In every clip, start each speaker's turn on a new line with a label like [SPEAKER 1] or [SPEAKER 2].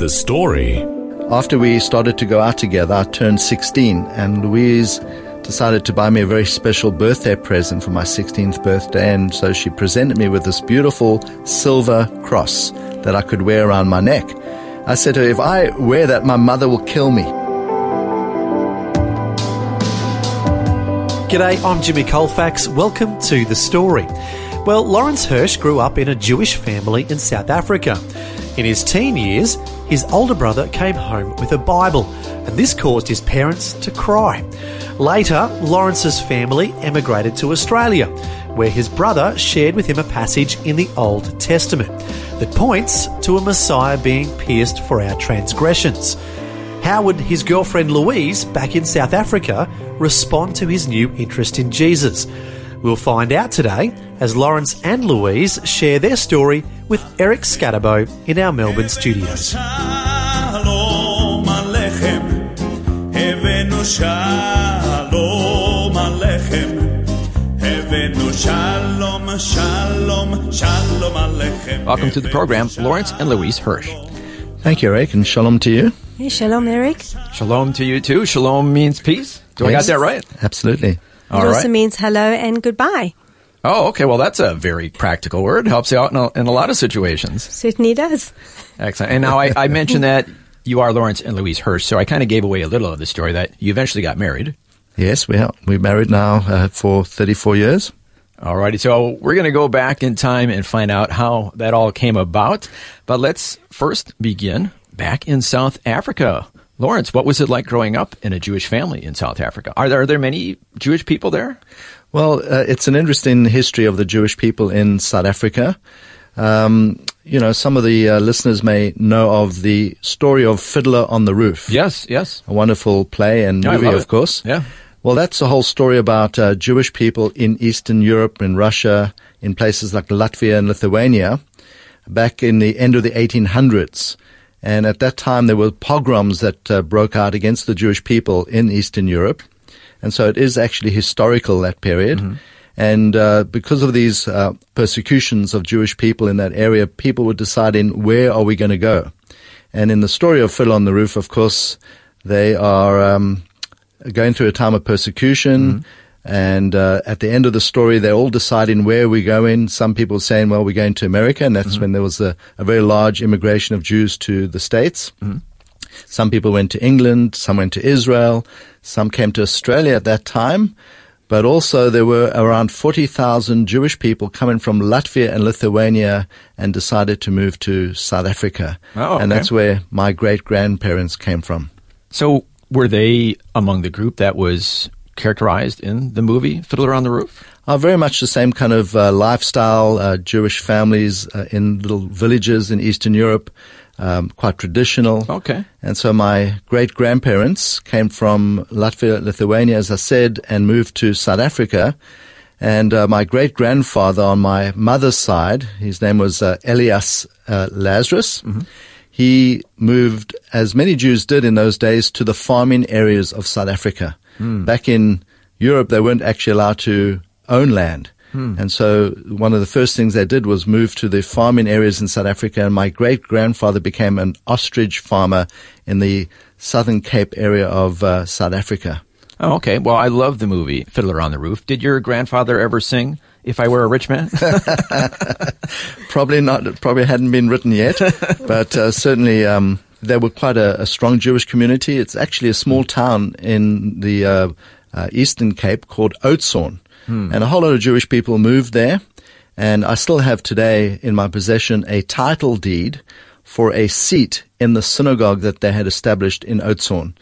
[SPEAKER 1] The story.
[SPEAKER 2] After we started to go out together, I turned 16, and Louise decided to buy me a very special birthday present for my 16th birthday. And so she presented me with this beautiful silver cross that I could wear around my neck. I said to her, If I wear that, my mother will kill me.
[SPEAKER 3] G'day, I'm Jimmy Colfax. Welcome to The Story. Well, Lawrence Hirsch grew up in a Jewish family in South Africa. In his teen years, his older brother came home with a Bible, and this caused his parents to cry. Later, Lawrence's family emigrated to Australia, where his brother shared with him a passage in the Old Testament that points to a Messiah being pierced for our transgressions. How would his girlfriend Louise, back in South Africa, respond to his new interest in Jesus? We'll find out today as Lawrence and Louise share their story with Eric Skattebo in our Melbourne studios.
[SPEAKER 4] Welcome to the program, Lawrence and Louise Hirsch.
[SPEAKER 2] Thank you, Eric, and shalom to you.
[SPEAKER 5] Hey, shalom, Eric.
[SPEAKER 4] Shalom to you too. Shalom means peace. Do I got that right?
[SPEAKER 2] Absolutely.
[SPEAKER 4] All
[SPEAKER 5] it
[SPEAKER 4] right.
[SPEAKER 5] also means hello and goodbye.
[SPEAKER 4] oh, okay. Well, that's a very practical word. Helps you out in a, in a lot of situations.
[SPEAKER 5] Certainly does.
[SPEAKER 4] Excellent. And now I, I mentioned that you are Lawrence and Louise Hirsch, so I kind of gave away a little of the story that you eventually got married.
[SPEAKER 2] Yes, we are. We're married now uh, for 34 years.
[SPEAKER 4] All righty. so we're going to go back in time and find out how that all came about. But let's first begin back in South Africa. Lawrence, what was it like growing up in a Jewish family in South Africa? Are there, are there many Jewish people there?
[SPEAKER 2] Well, uh, it's an interesting history of the Jewish people in South Africa. Um, you know, some of the uh, listeners may know of the story of Fiddler on the Roof.
[SPEAKER 4] Yes, yes.
[SPEAKER 2] A wonderful play and movie, of
[SPEAKER 4] it.
[SPEAKER 2] course.
[SPEAKER 4] Yeah.
[SPEAKER 2] Well, that's a whole story about uh, Jewish people in Eastern Europe, in Russia, in places like Latvia and Lithuania, back in the end of the 1800s. And at that time, there were pogroms that uh, broke out against the Jewish people in Eastern Europe. And so it is actually historical, that period. And uh, because of these uh, persecutions of Jewish people in that area, people were deciding where are we going to go. And in the story of Fiddle on the Roof, of course, they are um, going through a time of persecution. And uh, at the end of the story, they're all deciding where we're going. Some people saying, well, we're going to America. And that's when there was a, a very large immigration of Jews to the States. Some people went to England, some went to Israel, some came to Australia at that time. But also there were around 40,000 Jewish people coming from Latvia and Lithuania and decided to move to South Africa.
[SPEAKER 4] Oh,
[SPEAKER 2] And that's where my great grandparents came from.
[SPEAKER 4] So were they among the group that was characterized in the movie Fiddler on the Roof?
[SPEAKER 2] are very much the same kind of uh, lifestyle, uh, Jewish families uh, in little villages in Eastern Europe, um, quite traditional.
[SPEAKER 4] Okay.
[SPEAKER 2] And so my great grandparents came from Latvia, Lithuania, as I said, and moved to South Africa. And uh, my great grandfather on my mother's side, his name was uh, Elias uh, Lazarus. He moved, as many Jews did in those days, to the farming areas of South Africa. Back in Europe, they weren't actually allowed to own land. And so one of the first things they did was move to the farming areas in South Africa. And my great grandfather became an ostrich farmer in the Southern Cape area of uh, South Africa.
[SPEAKER 4] Oh, okay. Well, I love the movie Fiddler on the Roof. Did your grandfather ever sing If I Were a Rich Man?
[SPEAKER 2] Probably not, probably hadn't been written yet, but uh, certainly um, they were quite a, a strong Jewish community. It's actually a small town in the uh, uh, Eastern Cape called Oudtshoorn. And a whole lot of Jewish people moved there. And I still have today in my possession a title deed for a seat in the synagogue that they had established in Oudtshoorn.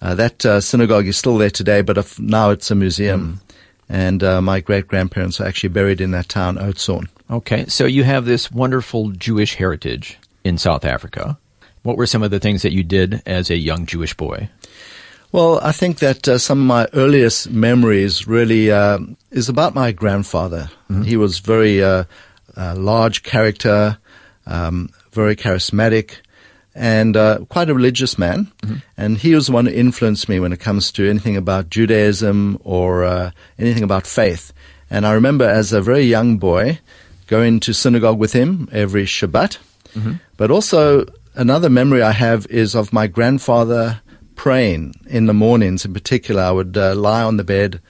[SPEAKER 2] Uh, that uh, synagogue is still there today, but now it's a museum. And uh, my great grandparents are actually buried in that town, Oudtshoorn.
[SPEAKER 4] Okay, so you have this wonderful Jewish heritage in South Africa. What were some of the things that you did as a young Jewish boy?
[SPEAKER 2] Well, I think that uh, some of my earliest memories really uh, is about my grandfather. He was very uh, uh, large character, um, very charismatic, and uh, quite a religious man. And he was the one who influenced me when it comes to anything about Judaism or uh, anything about faith. And I remember as a very young boy going to synagogue with him every Shabbat. But also another memory I have is of my grandfather praying in the mornings. In particular, I would uh, lie on the bed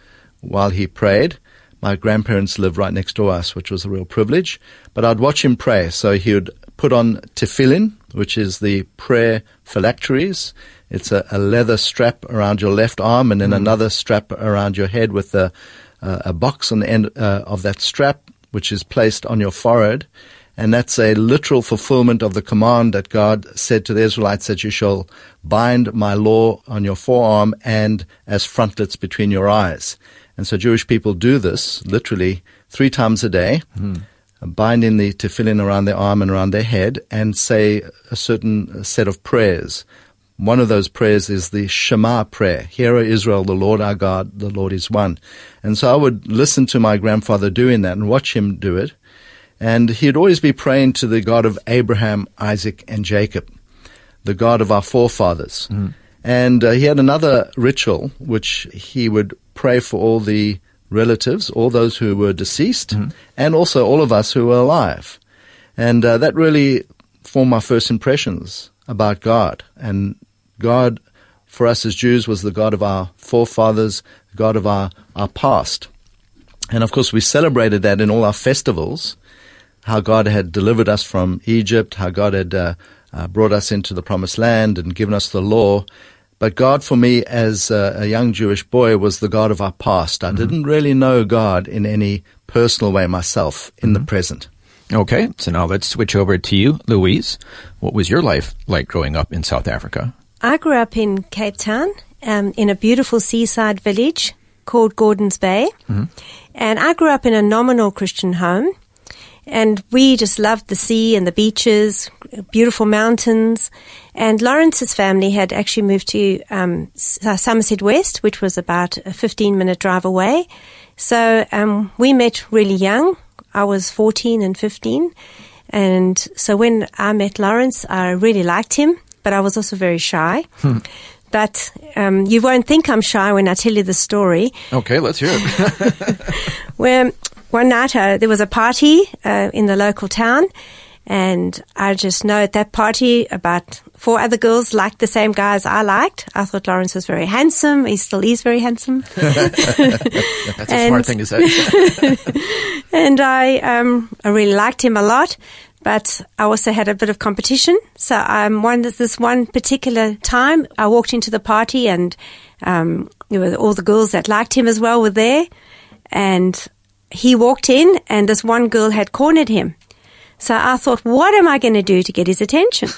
[SPEAKER 2] while he prayed. My grandparents lived right next to us, which was a real privilege. But I'd watch him pray. So he would put on tefillin, which is the prayer phylacteries. It's a, a leather strap around your left arm and then another strap around your head with a, uh, a box on the end uh, of that strap, which is placed on your forehead. And that's a literal fulfillment of the command that God said to the Israelites that you shall bind my law on your forearm and as frontlets between your eyes. And so Jewish people do this literally three times a day, hmm. binding the tefillin around their arm and around their head and say a certain set of prayers. One of those prayers is the Shema prayer. Hear, O Israel, the Lord our God, the Lord is one. And so I would listen to my grandfather doing that and watch him do it. And he'd always be praying to the God of Abraham, Isaac, and Jacob, the God of our forefathers. And uh, he had another ritual which he would pray for all the relatives, all those who were deceased, and also all of us who were alive. And uh, that really formed my first impressions about God. And God, for us as Jews, was the God of our forefathers, the God of our, our past. And of course, we celebrated that in all our festivals, how God had delivered us from Egypt, how God had uh, uh, brought us into the promised land and given us the law. But God, for me, as a, a young Jewish boy, was the God of our past. I didn't really know God in any personal way myself in the present.
[SPEAKER 4] Okay, so now let's switch over to you, Louise. What was your life like growing up in South Africa?
[SPEAKER 5] I grew up in Cape Town, um, in a beautiful seaside village called Gordons Bay. And I grew up in a nominal Christian home. And we just loved the sea and the beaches, beautiful mountains. And Lawrence's family had actually moved to um, uh, Somerset West, which was about a 15 minute drive away. So um, we met really young. I was 14 and 15. And so when I met Lawrence, I really liked him, but I was also very shy. But um, you won't think I'm shy when I tell you the story.
[SPEAKER 4] Okay, let's hear it.
[SPEAKER 5] Where one night uh, there was a party uh, in the local town, and I just know at that party about four other girls liked the same guy as I liked. I thought Lawrence was very handsome. He still is very handsome.
[SPEAKER 4] That's a
[SPEAKER 5] And-
[SPEAKER 4] smart thing to say.
[SPEAKER 5] and I, um, I really liked him a lot. But I also had a bit of competition. So um, one this one particular time, I walked into the party, and um, you know, all the girls that liked him as well were there. And he walked in, and this one girl had cornered him. So I thought, what am I going to do to get his attention?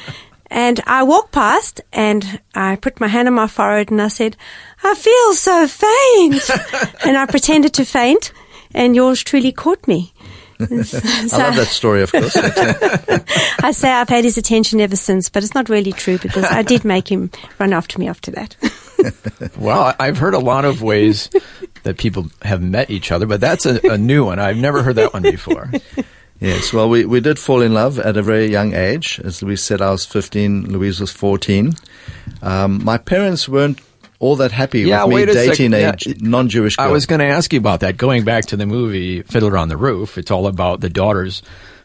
[SPEAKER 5] and I walked past, and I put my hand on my forehead, and I said, "I feel so faint," and I pretended to faint, and yours truly caught me.
[SPEAKER 2] so, I love that story, of course.
[SPEAKER 5] I say I've had his attention ever since, but it's not really true because I did make him run after me after that.
[SPEAKER 4] Well, I've heard a lot of ways that people have met each other, but that's a, a new one. I've never heard that one before.
[SPEAKER 2] Yes, well, we, we did fall in love at a very young age. As Louise said, I was 15, Louise was 14. Um, my parents weren't all that happy
[SPEAKER 4] Yeah,
[SPEAKER 2] with me
[SPEAKER 4] wait a sec-
[SPEAKER 2] dating
[SPEAKER 4] yeah,
[SPEAKER 2] non-Jewish girl.
[SPEAKER 4] I was going to ask you about that. Going back to the movie Fiddler on the Roof, it's all about the daughters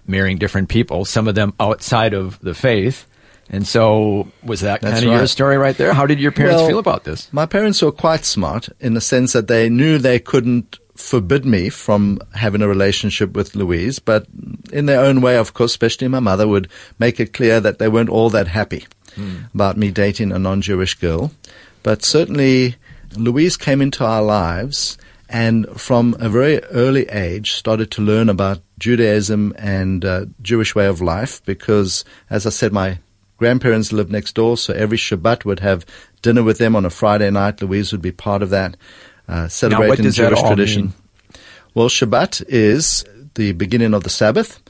[SPEAKER 4] marrying different people, some of them outside of the faith. And so, was that
[SPEAKER 2] That's
[SPEAKER 4] kind of your story right there? How did your parents
[SPEAKER 2] Well,
[SPEAKER 4] feel about this?
[SPEAKER 2] My parents were quite smart in the sense that they knew they couldn't forbid me from having a relationship with Louise, but in their own way, of course, especially my mother would make it clear that they weren't all that happy about me dating a non-Jewish girl. But certainly, Louise came into our lives and from a very early age started to learn about Judaism and uh, Jewish way of life because, as I said, my grandparents lived next door, so every Shabbat would have dinner with them on a Friday night. Louise would be part of that, uh, celebrating Jewish tradition.
[SPEAKER 4] mean?
[SPEAKER 2] Well, Shabbat is the beginning of the Sabbath,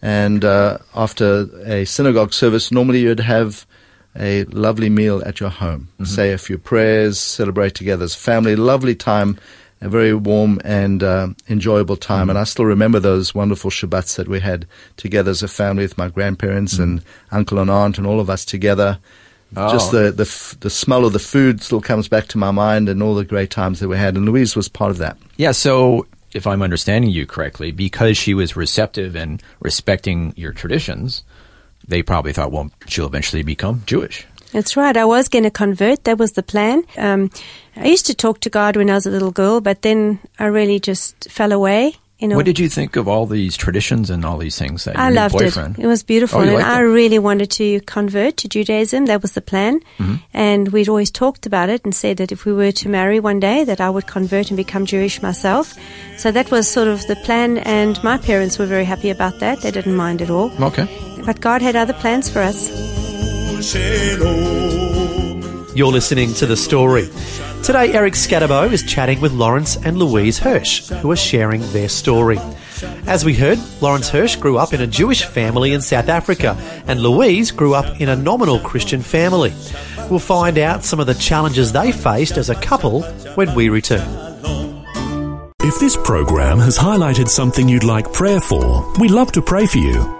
[SPEAKER 2] And uh, after a synagogue service, normally you'd have a lovely meal at your home, say a few prayers, celebrate together as a family, lovely time, a very warm and uh, enjoyable time. And I still remember those wonderful Shabbats that we had together as a family with my grandparents and uncle and aunt and all of us together. Just
[SPEAKER 4] Oh.
[SPEAKER 2] the, the, f- the smell of the food still comes back to my mind and all the great times that we had. And Louise was part of that.
[SPEAKER 4] Yeah, so if I'm understanding you correctly, because she was receptive and respecting your traditions, they probably thought, well, she'll eventually become Jewish.
[SPEAKER 5] That's right. I was going to convert. That was the plan. Um, I used to talk to God when I was a little girl, but then I really just fell away. You know,
[SPEAKER 4] What did you think of all these traditions and all these things that
[SPEAKER 5] I
[SPEAKER 4] new
[SPEAKER 5] loved
[SPEAKER 4] boyfriend?
[SPEAKER 5] it. It was beautiful,
[SPEAKER 4] Oh,
[SPEAKER 5] and I
[SPEAKER 4] it?
[SPEAKER 5] really wanted to convert to Judaism. That was the plan,
[SPEAKER 4] Mm-hmm.
[SPEAKER 5] and we'd always talked about it and said that if we were to marry one day, that I would convert and become Jewish myself. So that was sort of the plan, and my parents were very happy about that. They didn't mind at all.
[SPEAKER 4] Okay.
[SPEAKER 5] But God had other plans for us.
[SPEAKER 3] You're listening to The Story. Today, Eric Skattebo is chatting with Lawrence and Louise Hirsch, who are sharing their story. As we heard, Lawrence Hirsch grew up in a Jewish family in South Africa, and Louise grew up in a nominal Christian family. We'll find out some of the challenges they faced as a couple when we return.
[SPEAKER 1] If this program has highlighted something you'd like prayer for, we'd love to pray for you.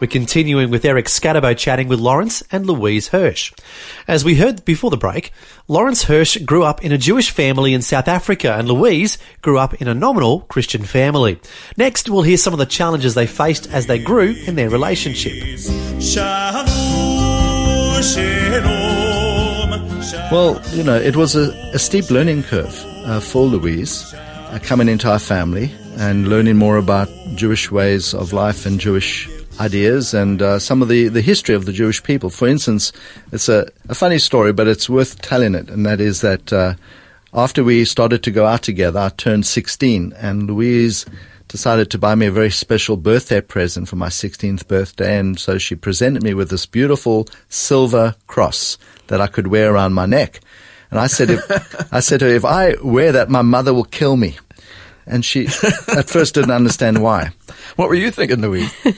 [SPEAKER 3] We're continuing with Eric Skattebo chatting with Lawrence and Louise Hirsch. As we heard before the break, Lawrence Hirsch grew up in a Jewish family in South Africa and Louise grew up in a nominal Christian family. Next, we'll hear some of the challenges they faced as they grew in their relationship.
[SPEAKER 2] Well, you know, it was a, a steep learning curve uh, for Louise uh, coming into our family and learning more about Jewish ways of life and Jewish ideas and uh, some of the, the history of the Jewish people. For instance, it's a, a funny story, but it's worth telling it, and that is that uh, after we started to go out together, I turned 16, and Louise decided to buy me a very special birthday present for my 16th birthday, and so she presented me with this beautiful silver cross that I could wear around my neck. And I said, if, I said to her, if I wear that, my mother will kill me. And she at first didn't understand why.
[SPEAKER 4] What were you thinking, Louise?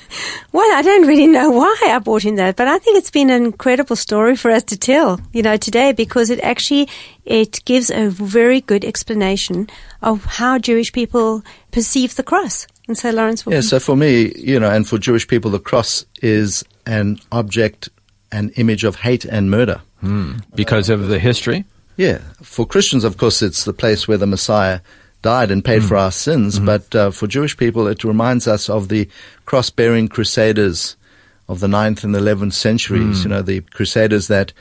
[SPEAKER 5] Well, I don't really know why I bought him that, but I think it's been an incredible story for us to tell, you know, today because it actually it gives a very good explanation of how Jewish people perceive the cross. And so, Lawrence, will
[SPEAKER 2] Yeah, so for me, you know, and for Jewish people, the cross is an object, an image of hate and murder. Hmm.
[SPEAKER 4] because of the history?
[SPEAKER 2] Yeah. For Christians, of course, it's the place where the Messiah died and paid for our sins. But uh, for Jewish people, it reminds us of the cross bearing crusaders of the 9th and 11th centuries. You know, the crusaders that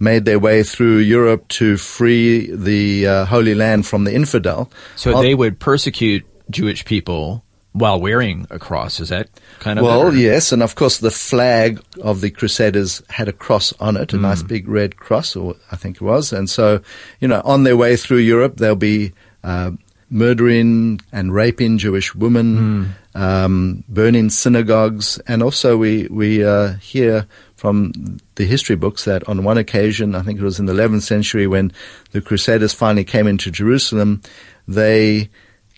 [SPEAKER 2] made their way through Europe to free the uh, Holy Land from the infidel.
[SPEAKER 4] So they would persecute Jewish people while wearing a cross. Is that kind of
[SPEAKER 2] Well, yes, and of course the flag of the Crusaders had a cross on it, a nice big red cross, or I think it was. And so, you know, on their way through Europe, they'll be uh, murdering and raping Jewish women, um, burning synagogues, and also we we uh, hear from the history books that on one occasion, I think it was in the 11th century, when the Crusaders finally came into Jerusalem, they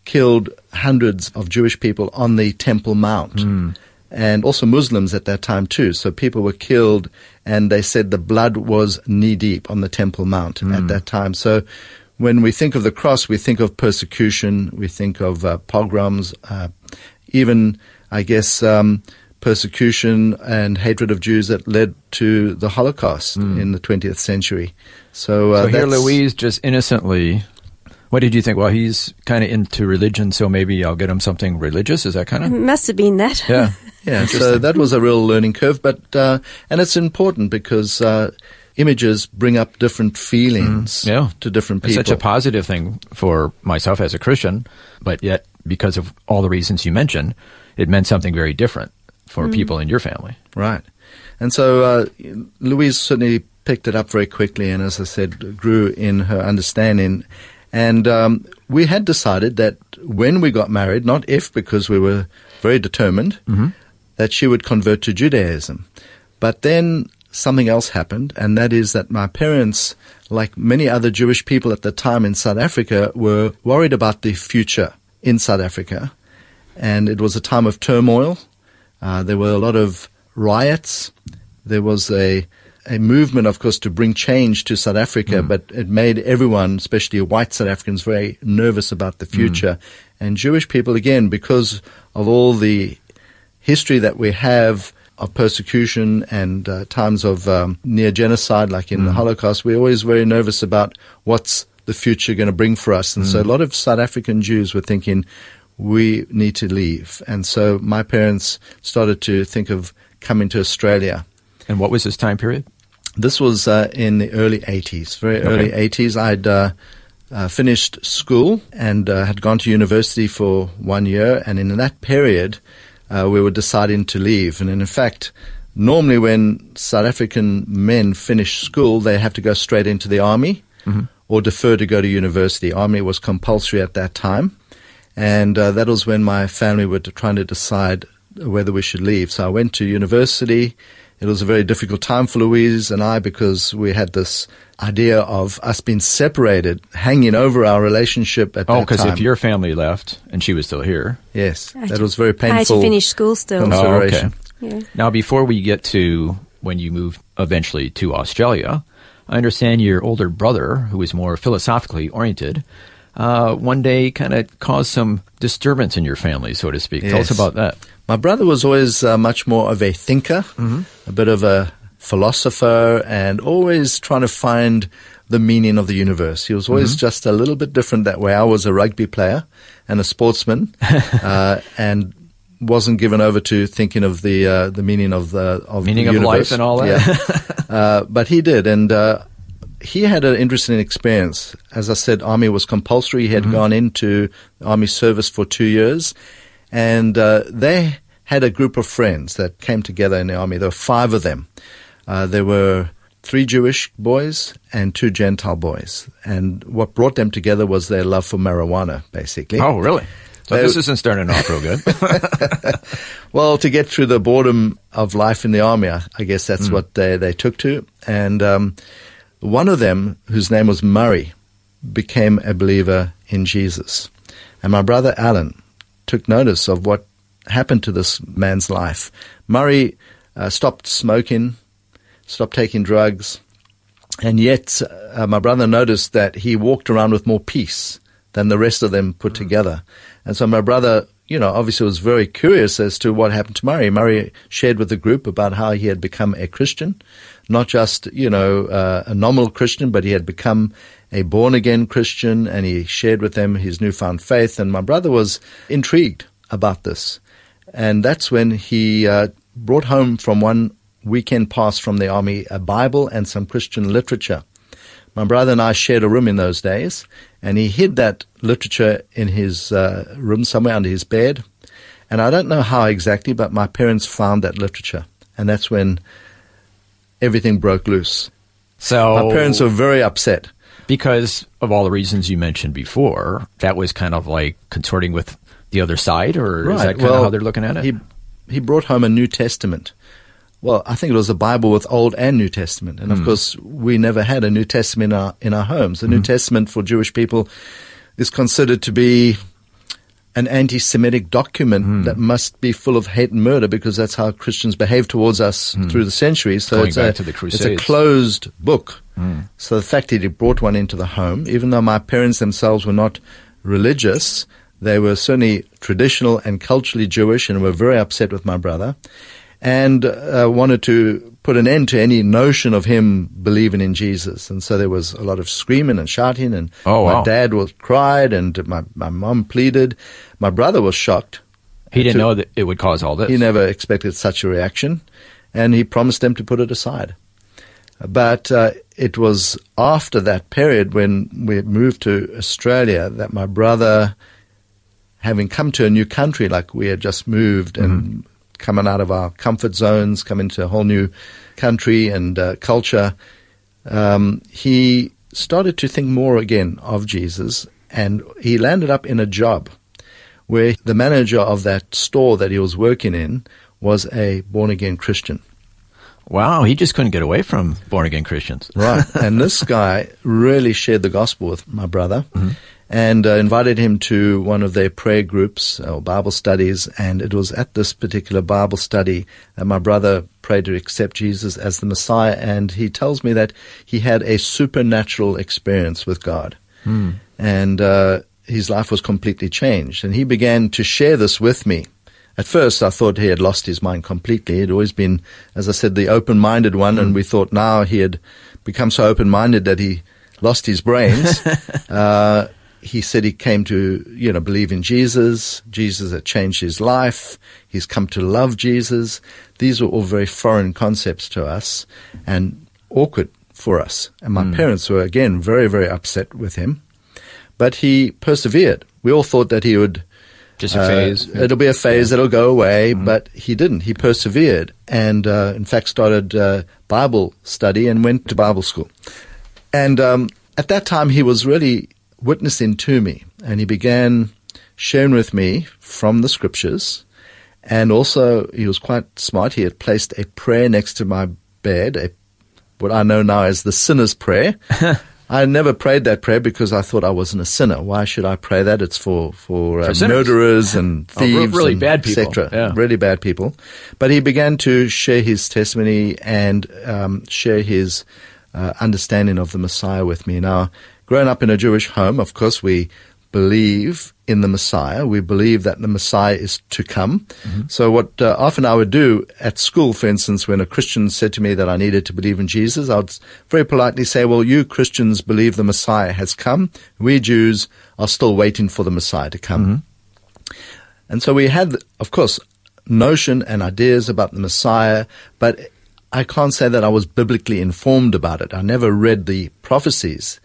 [SPEAKER 2] killed hundreds of Jewish people on the Temple Mount. And also Muslims at that time too. So people were killed and they said the blood was knee deep on the Temple Mount at that time. So when we think of the cross, we think of persecution, we think of uh, pogroms, uh, even, I guess, um, persecution and hatred of Jews that led to the Holocaust in the 20th century. So, uh,
[SPEAKER 4] So here, Louise just innocently. What did you think? Well, he's kind of into religion, so maybe I'll get him something religious. Is that kind of?
[SPEAKER 5] must have been that.
[SPEAKER 4] Yeah.
[SPEAKER 2] Yeah, so that was a real learning curve, but uh, and it's important because uh, images bring up different feelings
[SPEAKER 4] Mm, yeah.
[SPEAKER 2] to different people.
[SPEAKER 4] It's
[SPEAKER 2] people.
[SPEAKER 4] such a positive thing for myself as a Christian, but yet because of all the reasons you mentioned, it meant something very different for people in your family.
[SPEAKER 2] right, and so uh, Louise certainly picked it up very quickly, and as I said, grew in her understanding. And um, we had decided that when we got married, not if, because we were very determined, that she would convert to Judaism. But then something else happened, and that is that my parents, like many other Jewish people at the time in South Africa, were worried about the future in South Africa. And it was a time of turmoil. Uh, there were a lot of riots. There was a a movement, of course, to bring change to South Africa, but it made everyone, especially white South Africans, very nervous about the future. And Jewish people, again, because of all the history that we have of persecution and uh, times of um, near genocide, like in the Holocaust, we're always very nervous about what's the future going to bring for us. And so a lot of South African Jews were thinking, we need to leave. And so my parents started to think of coming to Australia.
[SPEAKER 4] And what was this time period?
[SPEAKER 2] This was uh, in the early 80s, very early 80s. I'd uh, uh, finished school and uh, had gone to university for one year. And in that period, uh, we were deciding to leave. And in fact, normally when South African men finish school, they have to go straight into the army or defer to go to university. Army was compulsory at that time. And uh, that was when my family were trying to decide whether we should leave. So I went to university. It was a very difficult time for Louise and I because we had this idea of us being separated, hanging over our relationship at
[SPEAKER 4] the
[SPEAKER 2] time.
[SPEAKER 4] Oh,
[SPEAKER 2] because
[SPEAKER 4] if your family left and she was still here.
[SPEAKER 2] yes,
[SPEAKER 5] I
[SPEAKER 2] that
[SPEAKER 5] to-
[SPEAKER 2] was very
[SPEAKER 5] I had
[SPEAKER 2] painful.
[SPEAKER 5] to finish school still.
[SPEAKER 4] Oh, okay.
[SPEAKER 5] Yeah.
[SPEAKER 4] Now, before we get to when you moved eventually to Australia, I understand your older brother, who was more philosophically oriented, uh, one day kind of caused some disturbance in your family, so to speak. Tell us about that.
[SPEAKER 2] My brother was always uh, much more of a thinker, a bit of a philosopher, and always trying to find the meaning of the universe. He was always just a little bit different that way. I was a rugby player and a sportsman, uh, and wasn't given over to thinking of the uh, the meaning of the of
[SPEAKER 4] Meaning
[SPEAKER 2] the
[SPEAKER 4] of life and all that?
[SPEAKER 2] Yeah. uh, but he did, and uh, he had an interesting experience. As I said, army was compulsory. He had
[SPEAKER 4] Mm-hmm.
[SPEAKER 2] gone into army service for two years, and uh, they had a group of friends that came together in the army. There were five of them. Uh, there were three Jewish boys and two Gentile boys, and what brought them together was their love for marijuana, basically.
[SPEAKER 4] Oh, really? So
[SPEAKER 2] They-
[SPEAKER 4] this isn't starting off real good.
[SPEAKER 2] Well, to get through the boredom of life in the army, I guess that's what they, they took to. And um, one of them, whose name was Murray, became a believer in Jesus. And my brother Alan took notice of what happened to this man's life. Murray uh, stopped smoking, stopped taking drugs, and yet uh, my brother noticed that he walked around with more peace than the rest of them put together. And so my brother, you know, obviously was very curious as to what happened to Murray. Murray shared with the group about how he had become a Christian, not just, you know, uh, a nominal Christian, but he had become a born again Christian and he shared with them his newfound faith. And my brother was intrigued about this. And that's when he uh, brought home from one weekend pass from the army a Bible and some Christian literature. My brother and I shared a room in those days, and he hid that literature in his uh, room somewhere under his bed. And I don't know how exactly, but my parents found that literature. And that's when everything broke loose.
[SPEAKER 4] So
[SPEAKER 2] My parents were very upset.
[SPEAKER 4] because of all the reasons you mentioned before, that was kind of like consorting with the other side, or is that kind of how they're looking at it?
[SPEAKER 2] He, he brought home a New Testament. Well, I think it was a Bible with Old and New Testament. And of course, we never had a New Testament in our, in our homes. The
[SPEAKER 4] Hmm.
[SPEAKER 2] New Testament for Jewish people is considered to be an anti-Semitic document
[SPEAKER 4] Hmm.
[SPEAKER 2] that must be full of hate and murder because that's how Christians behave towards us through the centuries. So.
[SPEAKER 4] Going
[SPEAKER 2] it's a,
[SPEAKER 4] to the
[SPEAKER 2] it's a closed book. So the fact that he brought one into the home, even though my parents themselves were not religious, they were certainly traditional and culturally Jewish and were very upset with my brother and uh, wanted to put an end to any notion of him believing in Jesus. And so there was a lot of screaming and shouting and
[SPEAKER 4] Oh,
[SPEAKER 2] my
[SPEAKER 4] wow.
[SPEAKER 2] dad was cried and my, my mom pleaded. My brother was shocked.
[SPEAKER 4] he didn't
[SPEAKER 2] to-
[SPEAKER 4] know that it would cause all this.
[SPEAKER 2] He never expected such a reaction, and he promised them to put it aside. But uh, it was after that period when we moved to Australia that my brother, having come to a new country like we had just moved and coming out of our comfort zones, coming to a whole new country and uh, culture, um, he started to think more again of Jesus, and he landed up in a job where the manager of that store that he was working in was a born again Christian.
[SPEAKER 4] Wow, he just couldn't get away from born again Christians.
[SPEAKER 2] Right. and this guy really shared the gospel with my brother and uh, invited him to one of their prayer groups or Bible studies. And it was at this particular Bible study that my brother prayed to accept Jesus as the Messiah. And he tells me that he had a supernatural experience with God. And uh, his life was completely changed. And he began to share this with me. At first, I thought he had lost his mind completely. He'd always been, as I said, the open-minded one, and we thought now he had become so open-minded that he lost his brains. uh, he said he came to, you know, believe in Jesus. Jesus had changed his life. He's come to love Jesus. These were all very foreign concepts to us and awkward for us. And my parents were again very, very upset with him. But he persevered. We all thought that he would
[SPEAKER 4] Just a
[SPEAKER 2] uh,
[SPEAKER 4] phase.
[SPEAKER 2] it'll be a phase. It'll go away. But he didn't. He persevered, and uh, in fact started uh, Bible study and went to Bible school. And um, at that time, he was really witnessing to me, and he began sharing with me from the scriptures. And also, he was quite smart. He had placed a prayer next to my bed, a, what I know now as the sinner's prayer. I never prayed that prayer because I thought I wasn't a sinner. Why should I pray that? It's for for, uh,
[SPEAKER 4] For
[SPEAKER 2] murderers and
[SPEAKER 4] Oh, re- really
[SPEAKER 2] and
[SPEAKER 4] bad people.
[SPEAKER 2] etc.
[SPEAKER 4] Yeah.
[SPEAKER 2] Really bad people. But he began to share his testimony and um, share his uh, understanding of the Messiah with me. Now, growing up in a Jewish home, of course, we believe in the Messiah. We believe that the Messiah is to come. So what uh, often I would do at school, for instance, when a Christian said to me that I needed to believe in Jesus, I would very politely say, well, you Christians believe the Messiah has come. We Jews are still waiting for the Messiah to come. And so we had, of course, notion and ideas about the Messiah, but I can't say that I was biblically informed about it. I never read the prophecies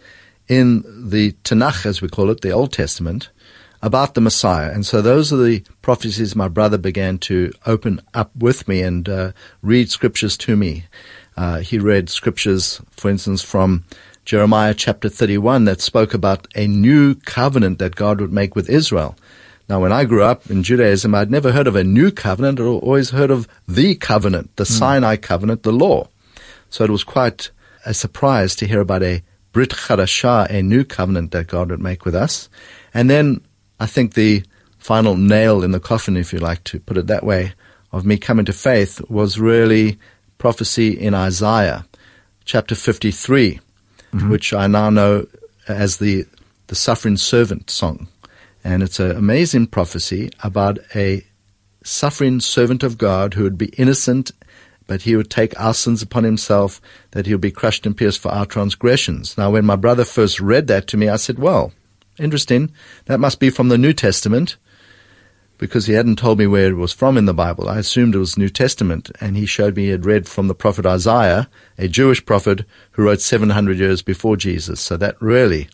[SPEAKER 2] in the Tanakh, as we call it, the Old Testament, about the Messiah. And so those are the prophecies my brother began to open up with me and uh, read scriptures to me. Uh, he read scriptures, for instance, from Jeremiah chapter 31 that spoke about a new covenant that God would make with Israel. Now, when I grew up in Judaism, I'd never heard of a new covenant. I'd always heard of the covenant, the Sinai covenant, the law. So it was quite a surprise to hear about a Brit Chadashah, a new covenant that God would make with us. And then I think the final nail in the coffin, if you like to put it that way, of me coming to faith was really prophecy in Isaiah chapter 53, mm-hmm. which I now know as the, the suffering servant song. And it's an amazing prophecy about a suffering servant of God who would be innocent, but he would take our sins upon himself, that he would be crushed and pierced for our transgressions. Now, when my brother first read that to me, I said, well, interesting. That must be from the New Testament because he hadn't told me where it was from in the Bible. I assumed it was New Testament, and he showed me he had read from the prophet Isaiah, a Jewish prophet who wrote 700 years before Jesus. So that really,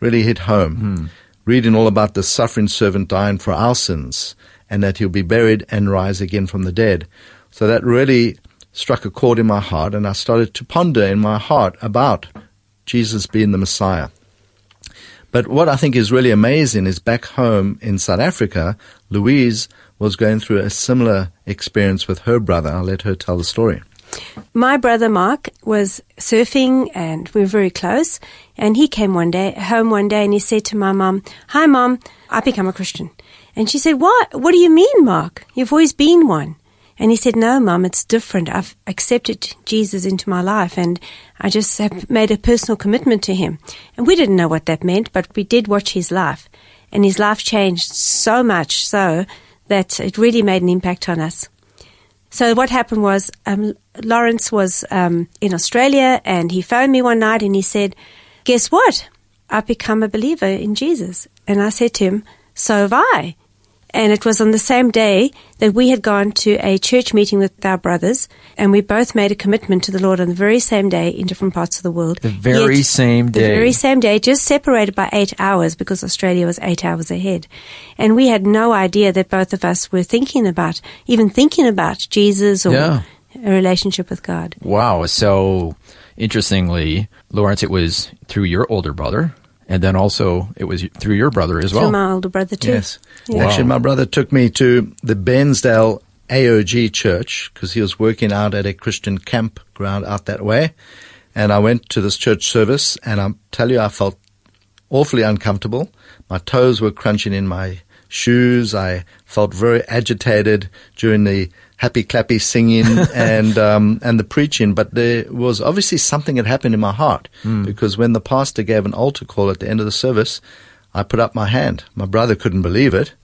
[SPEAKER 2] really hit home. Hmm. Reading all about the suffering servant dying for our sins, and that he'll be buried and rise again from the dead. So that really struck a chord in my heart, and I started to ponder in my heart about Jesus being the Messiah. But what I think is really amazing is back home in South Africa, Louise was going through a similar experience with her brother. I'll let her tell the story.
[SPEAKER 5] My brother Mark was surfing and we were very close. And he came one day, home one day, and he said to my mom, Hi, mom, I become a Christian. And she said, What? What do you mean, Mark? You've always been one. And he said, No, Mum, it's different. I've accepted Jesus into my life and I just have made a personal commitment to him. And we didn't know what that meant, but we did watch his life. And his life changed so much so that it really made an impact on us. So what happened was um, Lawrence was um, in Australia and he phoned me one night and he said, "Guess what? I've become a believer in Jesus." And I said to him, "So have I." And it was on the same day that we had gone to a church meeting with our brothers, and we both made a commitment to the Lord on the very same day in different parts of the world.
[SPEAKER 4] The very
[SPEAKER 5] Yet-
[SPEAKER 4] same day.
[SPEAKER 5] The very same day, just separated by eight hours because Australia was eight hours ahead. And we had no idea that both of us were thinking about, even thinking about Jesus or
[SPEAKER 4] Yeah.
[SPEAKER 5] a relationship with God.
[SPEAKER 4] Wow. So Interestingly, Lawrence, it was through your older brother, and then also it was through your brother as
[SPEAKER 5] To
[SPEAKER 4] well.
[SPEAKER 5] my older brother too.
[SPEAKER 2] Yes.
[SPEAKER 5] Yeah.
[SPEAKER 2] Actually, my brother took me to the Bairnsdale AOG church because he was working out at a Christian campground out that way. And I went to this church service and I tell you, I felt awfully uncomfortable. My toes were crunching in my shoes. I felt very agitated during the happy clappy singing and um, and the preaching. But there was obviously something had happened in my heart because when the pastor gave an altar call at the end of the service, I put up my hand. My brother couldn't believe it,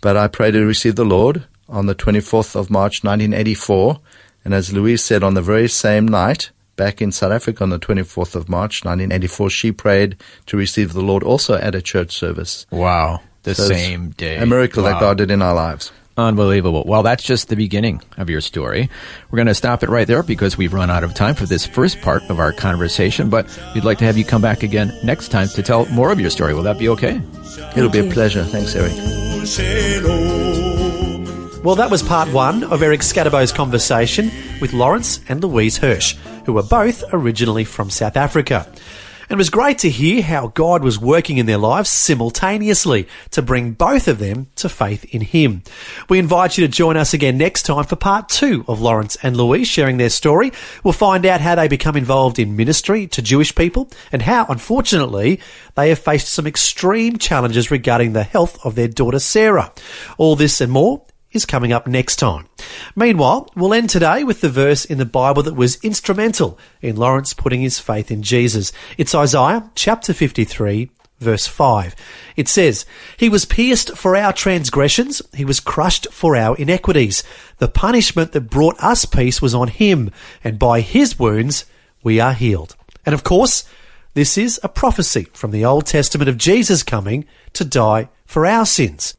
[SPEAKER 2] but I prayed to receive the Lord on the 24th of March 1984. And as Louise said, on the very same night, back in South Africa on the 24th of March 1984, she prayed to receive the Lord also at a church service.
[SPEAKER 4] Wow. The
[SPEAKER 2] So
[SPEAKER 4] same day.
[SPEAKER 2] A miracle
[SPEAKER 4] Wow.
[SPEAKER 2] that God did in our lives.
[SPEAKER 4] Unbelievable. Well, that's just the beginning of your story. We're going to stop it right there because we've run out of time for this first part of our conversation, but we'd like to have you come back again next time to tell more of your story. Will that be okay?
[SPEAKER 2] It'll be a pleasure. Thanks, Eric.
[SPEAKER 3] Well, that was part one of Eric Skattebo's conversation with Lawrence and Louise Hirsch, who were both originally from South Africa. And it was great to hear how God was working in their lives simultaneously to bring both of them to faith in Him. We invite you to join us again next time for part two of Lawrence and Louise sharing their story. We'll find out how they become involved in ministry to Jewish people and how, unfortunately, they have faced some extreme challenges regarding the health of their daughter Sarah. All this and more is coming up next time. Meanwhile, we'll end today with the verse in the Bible that was instrumental in Lawrence putting his faith in Jesus. It's Isaiah chapter 53 verse 5. It says, He was pierced for our transgressions, He was crushed for our iniquities. The punishment that brought us peace was on Him, and by His wounds we are healed. And of course, this is a prophecy from the Old Testament of Jesus coming to die for our sins.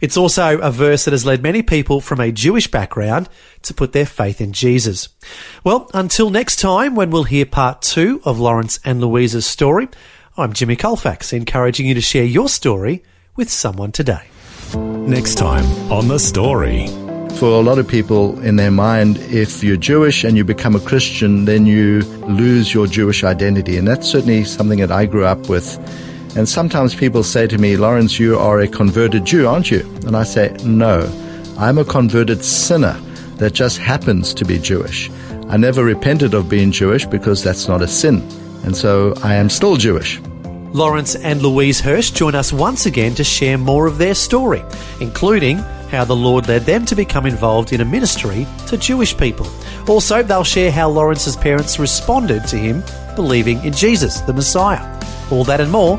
[SPEAKER 3] It's also a verse that has led many people from a Jewish background to put their faith in Jesus. Well, until next time when we'll hear part two of Lawrence and Louisa's story, I'm Jimmy Colfax, encouraging you to share your story with someone today.
[SPEAKER 1] Next time on The Story.
[SPEAKER 2] For a lot of people in their mind, if you're Jewish and you become a Christian, then you lose your Jewish identity. And that's certainly something that I grew up with. And sometimes people say to me, Lawrence, you are a converted Jew, aren't you? And I say, no, I'm a converted sinner that just happens to be Jewish. I never repented of being Jewish because that's not a sin. And so I am still Jewish.
[SPEAKER 3] Lawrence and Louise Hirsch join us once again to share more of their story, including how the Lord led them to become involved in a ministry to Jewish people. Also, they'll share how Lawrence's parents responded to him believing in Jesus, the Messiah. All that and more